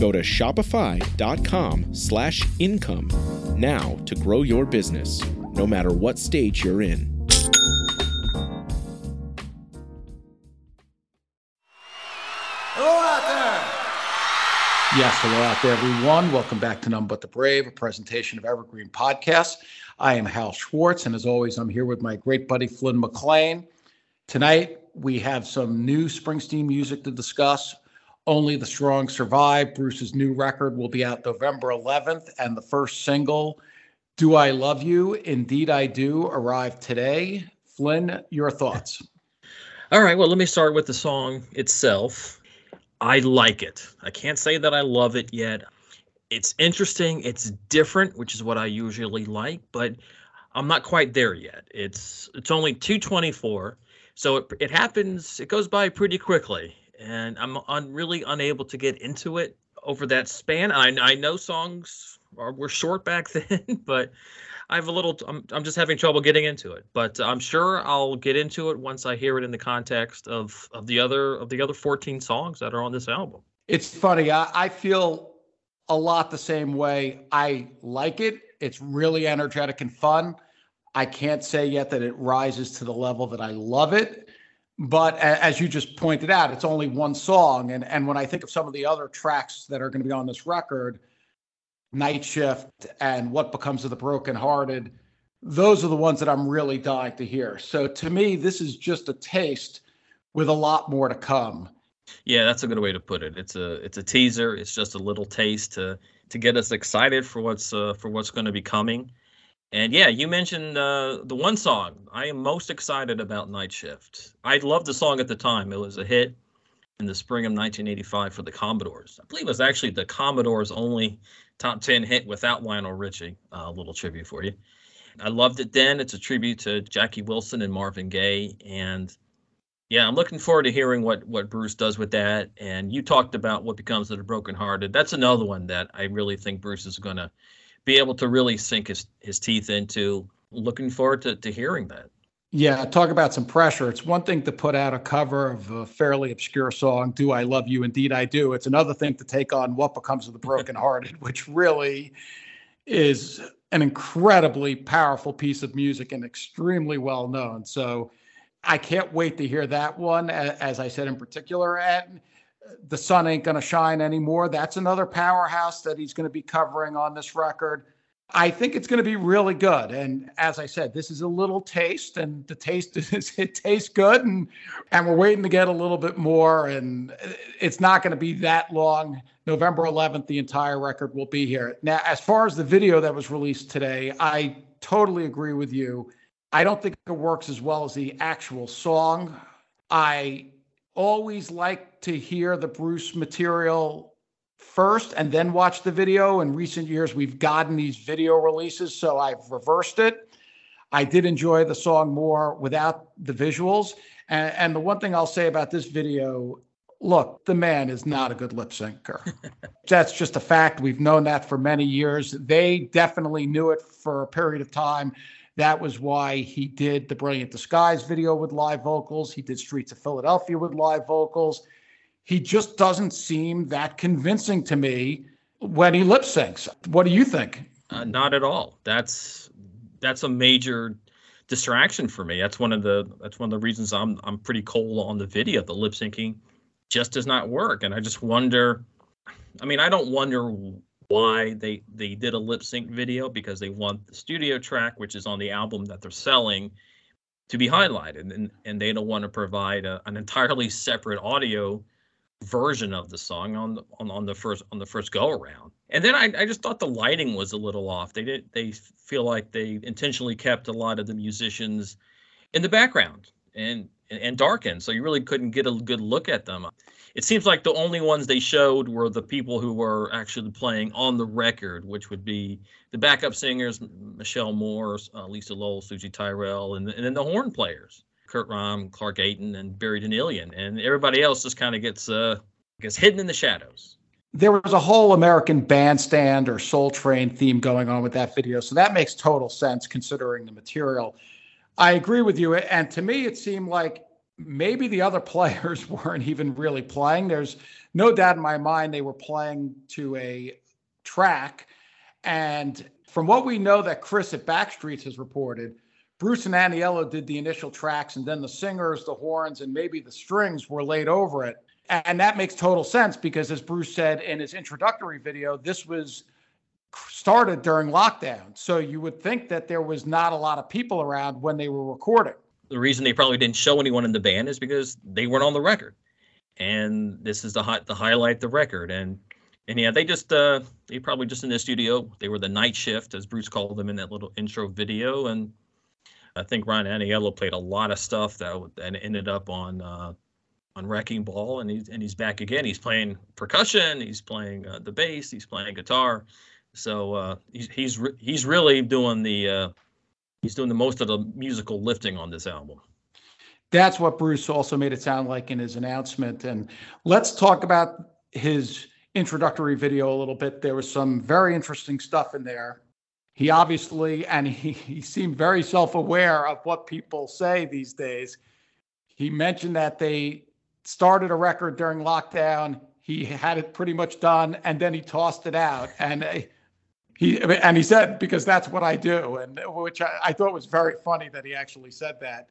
Go to shopify.com slash income now to grow your business, no matter what stage you're in. Hello out there. Yes, hello out there, everyone. Welcome back to None But the Brave, a presentation of Evergreen Podcast. I am Hal Schwartz, and as always, I'm here with my great buddy Flynn McLean. Tonight, we have some new Springsteen music to discuss. Only the Strong Survive, Bruce's new record, will be out November 11th, and the first single, Do I Love You? Indeed I Do, arrived today. Flynn, your thoughts? All right, well, let me start with the song itself. I like it. I can't say that I love it yet. It's interesting, it's different, which is what I usually like, but I'm not quite there yet. It's it's only 224, so it, it happens, it goes by pretty quickly and I'm un, really unable to get into it over that span. I, I know songs are, were short back then, but I have a little. I'm, I'm just having trouble getting into it. But I'm sure I'll get into it once I hear it in the context of of the other of the other 14 songs that are on this album. It's funny. I, I feel a lot the same way. I like it. It's really energetic and fun. I can't say yet that it rises to the level that I love it but as you just pointed out, it's only one song. And and when I think of some of the other tracks that are going to be on this record, Night Shift and What Becomes of the Broken Hearted, those are the ones that I'm really dying to hear. So to me, this is just a taste with a lot more to come. Yeah, that's a good way to put it. It's a it's a teaser. It's just a little taste to to get us excited for what's uh, for what's going to be coming. And yeah, you mentioned uh, the one song I am most excited about Night Shift. I loved the song at the time. It was a hit in the spring of 1985 for the Commodores. I believe it was actually the Commodores' only top 10 hit without Lionel Richie. Uh, a little tribute for you. I loved it then. It's a tribute to Jackie Wilson and Marvin Gaye. And yeah, I'm looking forward to hearing what, what Bruce does with that. And you talked about what becomes of the broken hearted. That's another one that I really think Bruce is going to be able to really sink his, his teeth into. Looking forward to, to hearing that. Yeah, talk about some pressure. It's one thing to put out a cover of a fairly obscure song, Do I Love You? Indeed I Do. It's another thing to take on What Becomes of the Broken Hearted, which really is an incredibly powerful piece of music and extremely well known. So I can't wait to hear that one, as I said in particular. And the sun ain't going to shine anymore. That's another powerhouse that he's going to be covering on this record. I think it's going to be really good. And as I said, this is a little taste, and the taste is it tastes good, and and we're waiting to get a little bit more. And it's not going to be that long. November 11th, the entire record will be here. Now, as far as the video that was released today, I totally agree with you. I don't think it works as well as the actual song. I always like to hear the Bruce material first and then watch the video. In recent years, we've gotten these video releases, so I've reversed it. I did enjoy the song more without the visuals. And, and the one thing I'll say about this video look, the man is not a good lip syncer. That's just a fact. We've known that for many years. They definitely knew it for a period of time. That was why he did the Brilliant Disguise video with live vocals. He did Streets of Philadelphia with live vocals. He just doesn't seem that convincing to me when he lip syncs. What do you think? Uh, not at all. That's that's a major distraction for me. That's one of the that's one of the reasons I'm I'm pretty cold on the video. The lip syncing just does not work, and I just wonder. I mean, I don't wonder why they they did a lip sync video because they want the studio track, which is on the album that they're selling, to be highlighted, and and they don't want to provide a, an entirely separate audio version of the song on the, on, on the first on the first go around. And then I, I just thought the lighting was a little off. They did they feel like they intentionally kept a lot of the musicians in the background and and darkened, so you really couldn't get a good look at them. It seems like the only ones they showed were the people who were actually playing on the record, which would be the backup singers, Michelle Moore, uh, Lisa Lowell, Soozie Tyrell, and, and then the horn players. Curt Ramm, Clark Gayton, and Barry Danielian, and everybody else just kind of gets uh, gets hidden in the shadows. There was a whole American Bandstand or Soul Train theme going on with that video, so that makes total sense considering the material. I agree with you, and to me, it seemed like maybe the other players weren't even really playing. There's no doubt in my mind they were playing to a track, and from what we know that Chris at Backstreets has reported Bruce and Aniello did the initial tracks, and then the singers, the horns, and maybe the strings were laid over it. And that makes total sense because, as Bruce said in his introductory video, this was started during lockdown. So you would think that there was not a lot of people around when they were recording. The reason they probably didn't show anyone in the band is because they weren't on the record. And this is the hi- the highlight the record. And and yeah, they just uh they probably just in the studio. They were the night shift, as Bruce called them in that little intro video, and I think Ron Aniello played a lot of stuff that that ended up on uh, on Wrecking Ball, and he's and he's back again. He's playing percussion, he's playing uh, the bass, he's playing guitar. So uh, he's he's re- he's really doing the uh, he's doing the most of the musical lifting on this album. That's what Bruce also made it sound like in his announcement. And let's talk about his introductory video a little bit. There was some very interesting stuff in there he obviously, and he, he seemed very self aware of what people say these days. He mentioned that they started a record during lockdown. He had it pretty much done, and then he tossed it out. And he and he said because that's what I do, and which I, I thought was very funny that he actually said that.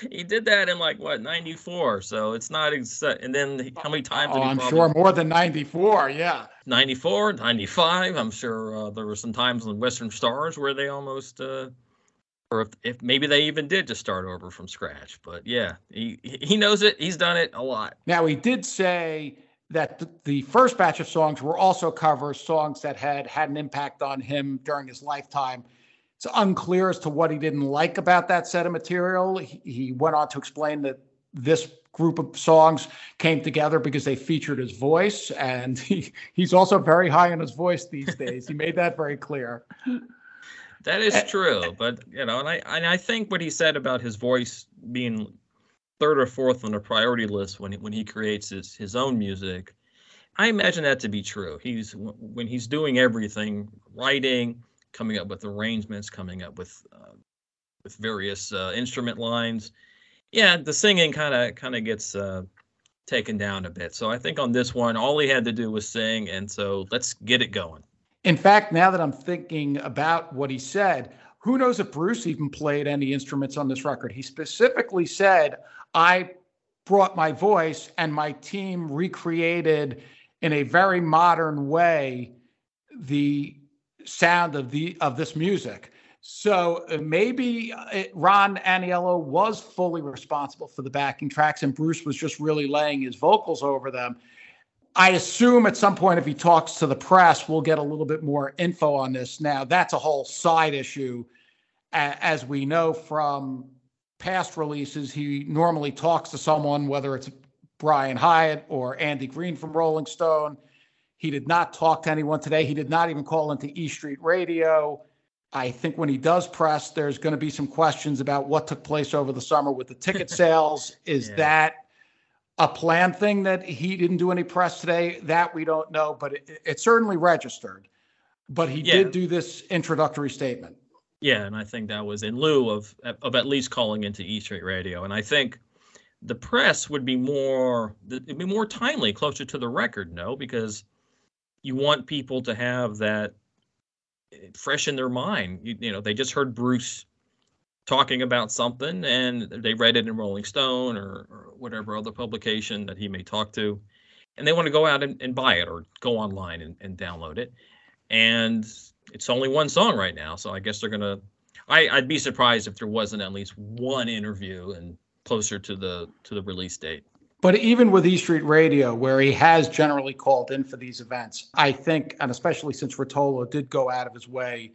he did that in like what 94 so it's not exact and then how many times oh, i'm probably... sure more than 94 yeah 94 95 i'm sure uh, there were some times in western stars where they almost uh, or if, if maybe they even did just start over from scratch but yeah he he knows it he's done it a lot now he did say that the first batch of songs were also covers songs that had had an impact on him during his lifetime it's unclear as to what he didn't like about that set of material. He, he went on to explain that this group of songs came together because they featured his voice, and he, he's also very high on his voice these days. he made that very clear. That is true, but you know, and I and I think what he said about his voice being third or fourth on the priority list when he, when he creates his his own music, I imagine that to be true. He's when he's doing everything, writing, coming up with arrangements, coming up with uh, with various uh, instrument lines. Yeah, the singing kind of kind of gets uh, taken down a bit. So I think on this one, all he had to do was sing, and so let's get it going. In fact, now that I'm thinking about what he said, who knows if Bruce even played any instruments on this record? He specifically said, "I brought my voice, and my team recreated in a very modern way the sound of the of this music. So uh, maybe uh, Ron Aniello was fully responsible for the backing tracks, and Bruce was just really laying his vocals over them. I assume at some point, if he talks to the press, we'll get a little bit more info on this. Now, that's a whole side issue. As we know from past releases, he normally talks to someone, whether it's Brian Hiatt or Andy Green from Rolling Stone. He did not talk to anyone today. He did not even call into E Street Radio. I think when he does press, there's going to be some questions about what took place over the summer with the ticket sales. Is yeah. that a planned thing that he didn't do any press today? That we don't know, but it, it certainly registered. But he yeah. did do this introductory statement. Yeah, and I think that was in lieu of of at least calling into E Street Radio. And I think the press would be more it'd be more timely, closer to the record, no, because you want people to have that eh, fresh in their mind. You, you know, they just heard Bruce talking about something and they read it in Rolling Stone or, or whatever other publication that he may talk to, and they want to go out and, and buy it or go online and, and download it. And it's only one song right now, so I guess they're gonna I, I'd be surprised if there wasn't at least one interview and closer to the to the release date. But even with E Street Radio, where he has generally called in for these events, I think, and especially since Rotolo did go out of his way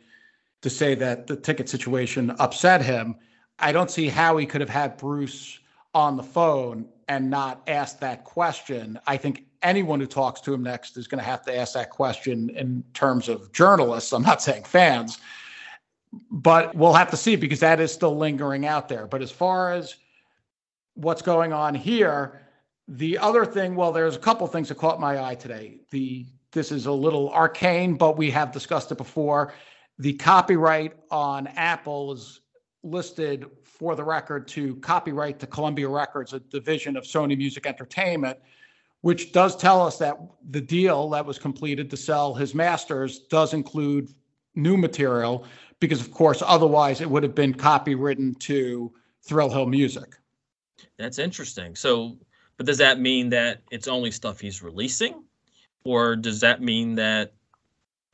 to say that the ticket situation upset him, I don't see how he could have had Bruce on the phone and not ask that question. I think anyone who talks to him next is going to have to ask that question in terms of journalists. I'm not saying fans, but we'll have to see because that is still lingering out there. But as far as what's going on here, the other thing, well, there's a couple things that caught my eye today. The this is a little arcane, but we have discussed it before. The copyright on Apple is listed for the record to copyright to Columbia Records, a division of Sony Music Entertainment, which does tell us that the deal that was completed to sell his masters does include new material, because of course, otherwise it would have been copywritten to Thrill Hill Music. That's interesting. So but does that mean that it's only stuff he's releasing, or does that mean that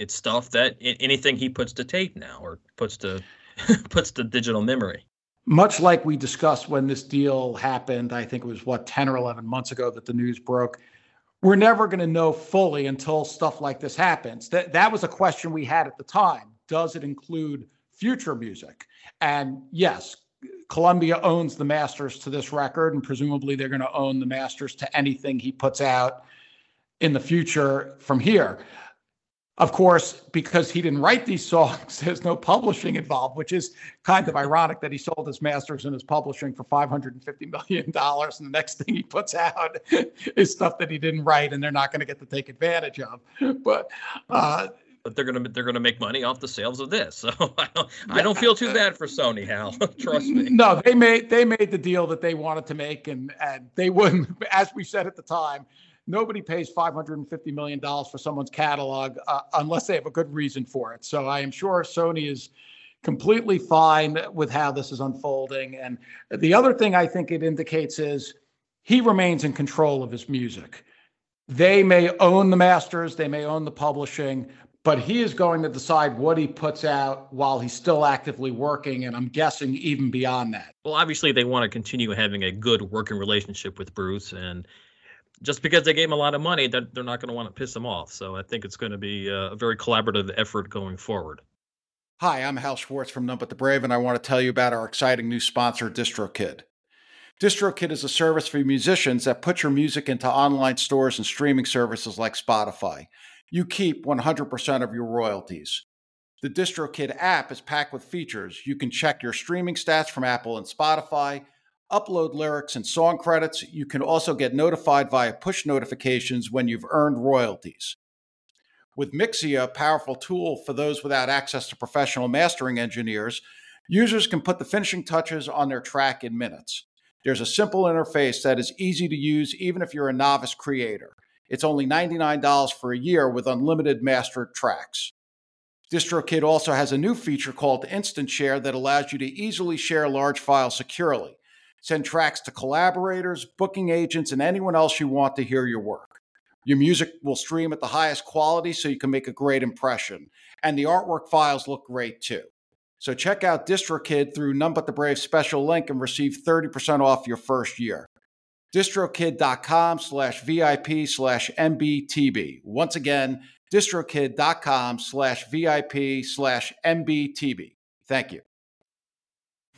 it's stuff that anything he puts to tape now or puts to puts to digital memory? Much like we discussed when this deal happened, I think it was what 10 or 11 months ago that the news broke. We're never going to know fully until stuff like this happens. That that was a question we had at the time. Does it include future music? And yes, Columbia owns the masters to this record, and presumably they're going to own the masters to anything he puts out in the future from here. Of course, because he didn't write these songs, there's no publishing involved, which is kind of ironic that he sold his masters and his publishing for $550 million. And the next thing he puts out is stuff that he didn't write and they're not going to get to take advantage of. But uh, but they're gonna they're gonna make money off the sales of this. So I don't, I don't feel too bad for Sony, Hal. Trust me. No, they made they made the deal that they wanted to make, and and they wouldn't. As we said at the time, nobody pays five hundred and fifty million dollars for someone's catalog uh, unless they have a good reason for it. So I am sure Sony is completely fine with how this is unfolding. And the other thing I think it indicates is he remains in control of his music. They may own the masters, they may own the publishing, but he is going to decide what he puts out while he's still actively working and i'm guessing even beyond that well obviously they want to continue having a good working relationship with bruce and just because they gave him a lot of money that they're not going to want to piss him off. So i think it's going to be a very collaborative effort going forward. Hi i'm hal schwartz from none but the brave and i want to tell you about our exciting new sponsor distrokid. DistroKid is a service for musicians that puts your music into online stores and streaming services like Spotify. You keep 100% of your royalties. The DistroKid app is packed with features. You can check your streaming stats from Apple and Spotify, upload lyrics and song credits. You can also get notified via push notifications when you've earned royalties. With Mixea, a powerful tool for those without access to professional mastering engineers, users can put the finishing touches on their track in minutes. There's a simple interface that is easy to use even if you're a novice creator. It's only $99 for a year with unlimited mastered tracks. DistroKid also has a new feature called Instant Share that allows you to easily share large files securely. Send tracks to collaborators, booking agents, and anyone else you want to hear your work. Your music will stream at the highest quality so you can make a great impression. And the artwork files look great too. So check out DistroKid through None But The Brave special link and receive 30% off your first year distrokid.com slash VIP slash NBTB. Once again, distrokid.com slash VIP slash NBTB. Thank you.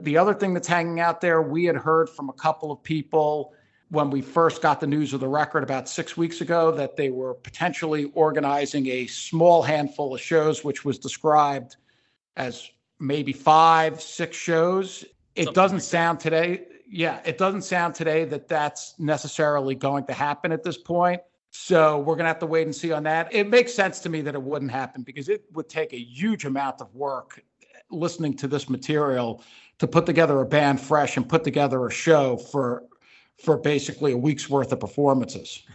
The other thing that's hanging out there, we had heard from a couple of people when we first got the news of the record about six weeks ago that they were potentially organizing a small handful of shows, which was described as maybe five, six shows. It Something doesn't like sound today yeah, it doesn't sound today that that's necessarily going to happen at this point. So we're going to have to wait and see on that. It makes sense to me that it wouldn't happen because it would take a huge amount of work listening to this material to put together a band fresh and put together a show for for basically a week's worth of performances.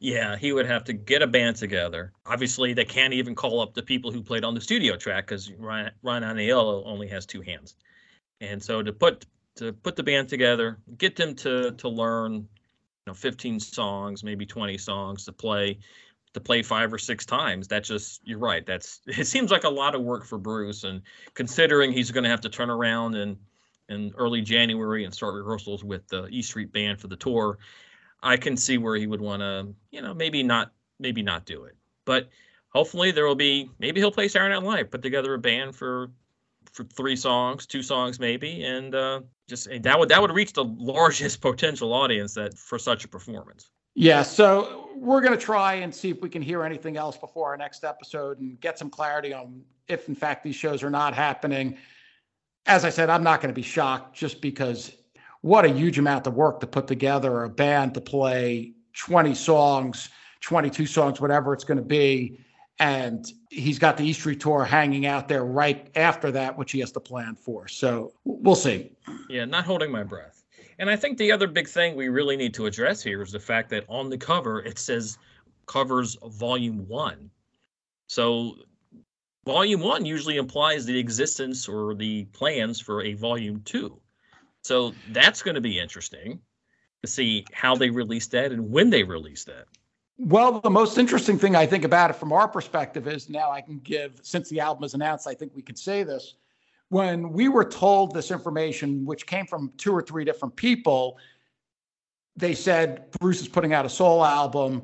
Yeah, he would have to get a band together. Obviously, they can't even call up the people who played on the studio track because Ryan, Ron Aniello only has two hands. And so to put to put the band together, get them to to learn, you know, 15 songs, maybe 20 songs to play, to play five or six times. That just you're right. That's it seems like a lot of work for Bruce, and considering he's going to have to turn around and in early January and start rehearsals with the E Street Band for the tour, I can see where he would want to, you know, maybe not, maybe not do it. But hopefully there will be, maybe he'll play Saturday Night Live, put together a band for for three songs, two songs maybe, and uh, just that would that would reach the largest potential audience that for such a performance. Yeah, so we're going to try and see if we can hear anything else before our next episode and get some clarity on if, in fact, these shows are not happening. As I said, I'm not going to be shocked just because what a huge amount of work to put together a band to play 20 songs, 22 songs, whatever it's going to be. And he's got the East Street Tour hanging out there right after that, which he has to plan for. So we'll see. Yeah, not holding my breath. And I think the other big thing we really need to address here is the fact that on the cover it says covers volume one. So volume one usually implies the existence or the plans for a volume two. So that's going to be interesting to see how they release that and when they release that. Well, the most interesting thing I think about it from our perspective is now I can give, since the album is announced, I think we can say this. When we were told this information, which came from two or three different people, they said Bruce is putting out a soul album.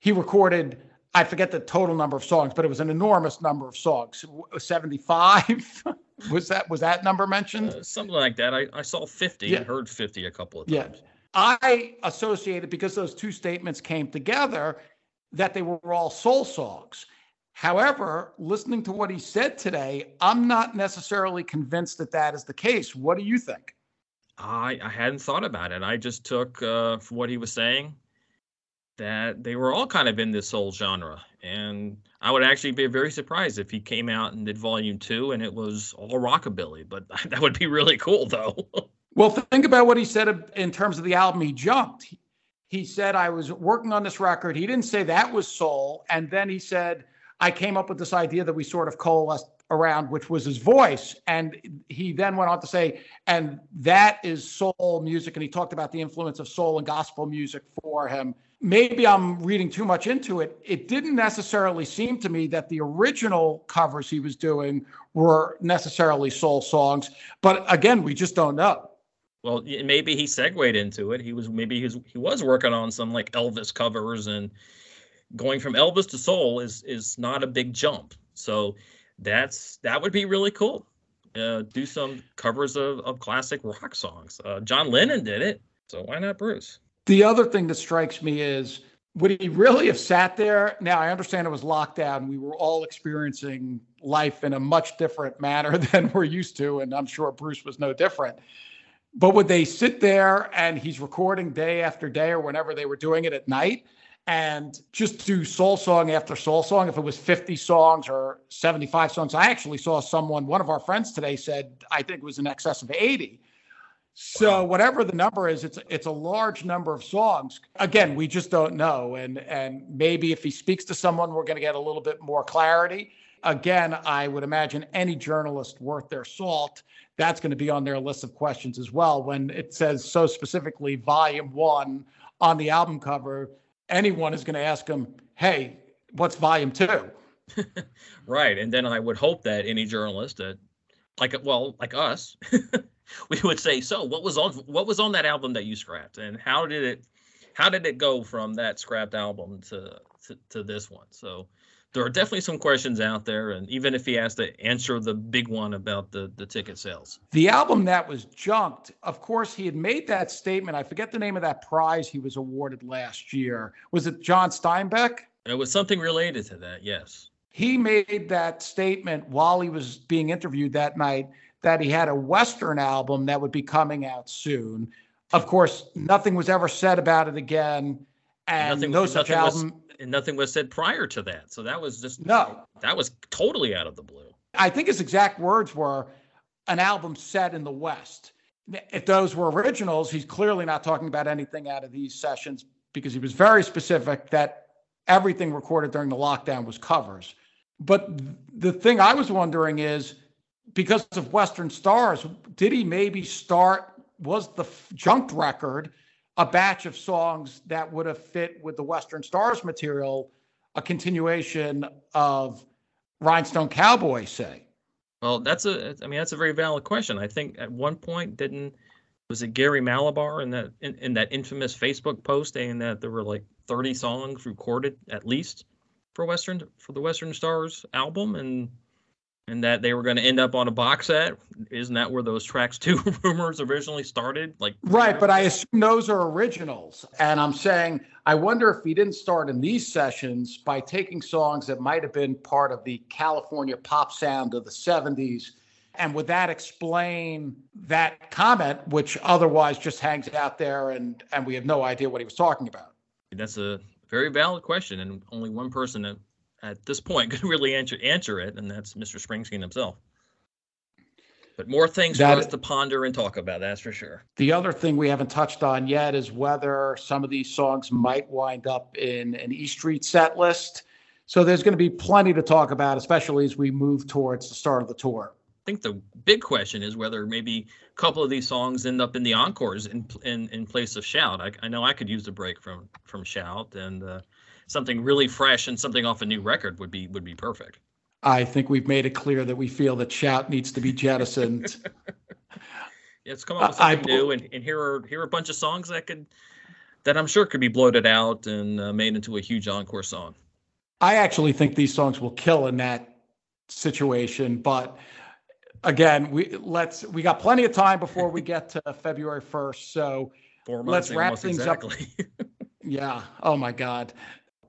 He recorded, I forget the total number of songs, but it was an enormous number of songs 75. was that was that number mentioned? Uh, something like that. I, I saw 50 yeah. heard 50 a couple of times. Yeah. I associated because those two statements came together that they were all soul songs. However, listening to what he said today, I'm not necessarily convinced that that is the case. What do you think? I, I hadn't thought about it. I just took uh, from what he was saying that they were all kind of in this soul genre. And I would actually be very surprised if he came out and did volume two and it was all rockabilly. But that would be really cool, though. well, think about what he said in terms of the album he jumped. He said, I was working on this record. He didn't say that was soul. And then he said, I came up with this idea that we sort of coalesced around, which was his voice. And he then went on to say, and that is soul music. And he talked about the influence of soul and gospel music for him maybe I'm reading too much into it. It didn't necessarily seem to me that the original covers he was doing were necessarily soul songs. But again, we just don't know. Well, maybe he segued into it. He was maybe he was, he was working on some like Elvis covers, and going from Elvis to soul is is not a big jump. So that's that would be really cool. Uh, do some covers of, of classic rock songs. Uh, John Lennon did it, so why not Bruce? The other thing that strikes me is would he really have sat there? Now, I understand it was lockdown. We were all experiencing life in a much different manner than we're used to. And I'm sure Bruce was no different. But would they sit there and he's recording day after day or whenever they were doing it at night and just do soul song after soul song? If it was 50 songs or 75 songs, I actually saw someone, one of our friends today said, I think it was in excess of 80 so whatever the number is, it's it's a large number of songs. Again, we just don't know, and and maybe if he speaks to someone, we're going to get a little bit more clarity. Again, I would imagine any journalist worth their salt, that's going to be on their list of questions as well. When it says so specifically, Volume One on the album cover, anyone is going to ask him, "Hey, what's Volume 2? right, and then I would hope that any journalist that, like well, like us. we would say, so what was on what was on that album that you scrapped, and how did it how did it go from that scrapped album to to, to this one? So there are definitely some questions out there, and even if he has to answer the big one about the the ticket sales, the album that was junked. Of course, he had made that statement. I forget the name of that prize he was awarded last year. Was it John Steinbeck? It was something related to that. Yes. He made that statement while he was being interviewed that night that he had a Western album that would be coming out soon. Of course, nothing was ever said about it again, and nothing, no such album. Was, and nothing was said prior to that. So that was just no. That was totally out of the blue. I think his exact words were an album set in the West. If those were originals, he's clearly not talking about anything out of these sessions because he was very specific that everything recorded during the lockdown was covers. But the thing I was wondering is because of Western Stars, did he maybe start, was the junked record a batch of songs that would have fit with the Western Stars material, a continuation of Rhinestone Cowboy, say? Well, that's a. I mean, that's a very valid question. I think at one point didn't was it Gary Mallaber in that in, in that infamous Facebook post saying that there were like 30 songs recorded at least for Western for the Western Stars album and and that they were going to end up on a box set. Isn't that where those tracks two rumors originally started? Like right, but I assume those are originals. And I'm saying I wonder if he didn't start in these sessions by taking songs that might have been part of the California pop sound of the 70s. And would that explain that comment, which otherwise just hangs out there and, and we have no idea what he was talking about? That's a very valid question, and only one person at, this point could really answer answer it, and that's Mr. Springsteen himself. But more things that, for us to ponder and talk about, that's for sure. The other thing we haven't touched on yet is whether some of these songs might wind up in an E Street set list. So there's going to be plenty to talk about, especially as we move towards the start of the tour. I think the big question is whether maybe a couple of these songs end up in the encores in in, in place of Shout. I, I know I could use a break from from Shout, and uh, something really fresh and something off a new record would be would be perfect. I think we've made it clear that we feel that Shout needs to be jettisoned. yeah, it's come up with something I, new, and, and here are here are a bunch of songs that could that I'm sure could be bloated out and uh, made into a huge encore song. I actually think these songs will kill in that situation, but again, we let's we got plenty of time before we get to February 1st. So let's wrap things exactly. up. yeah. Oh my God.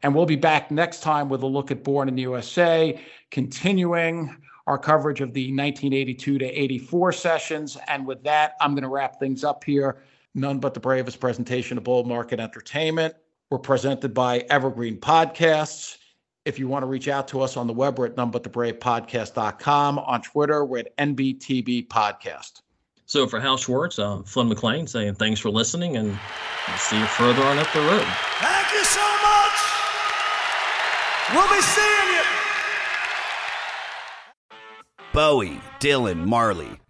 And we'll be back next time with a look at Born in the USA, continuing our coverage of the 1982 to 84 sessions. And with that, I'm going to wrap things up here. None but the bravest presentation of Bull Market Entertainment. We're presented by Evergreen Podcasts. If you want to reach out to us on the web, we're at nonebutthebravepodcast.com. On Twitter, we're at NBTB Podcast. So for Hal Schwartz, uh, Flynn McLean saying thanks for listening and see you further on up the road. Thank you so much. We'll be seeing you. Bowie, Dylan, Marley.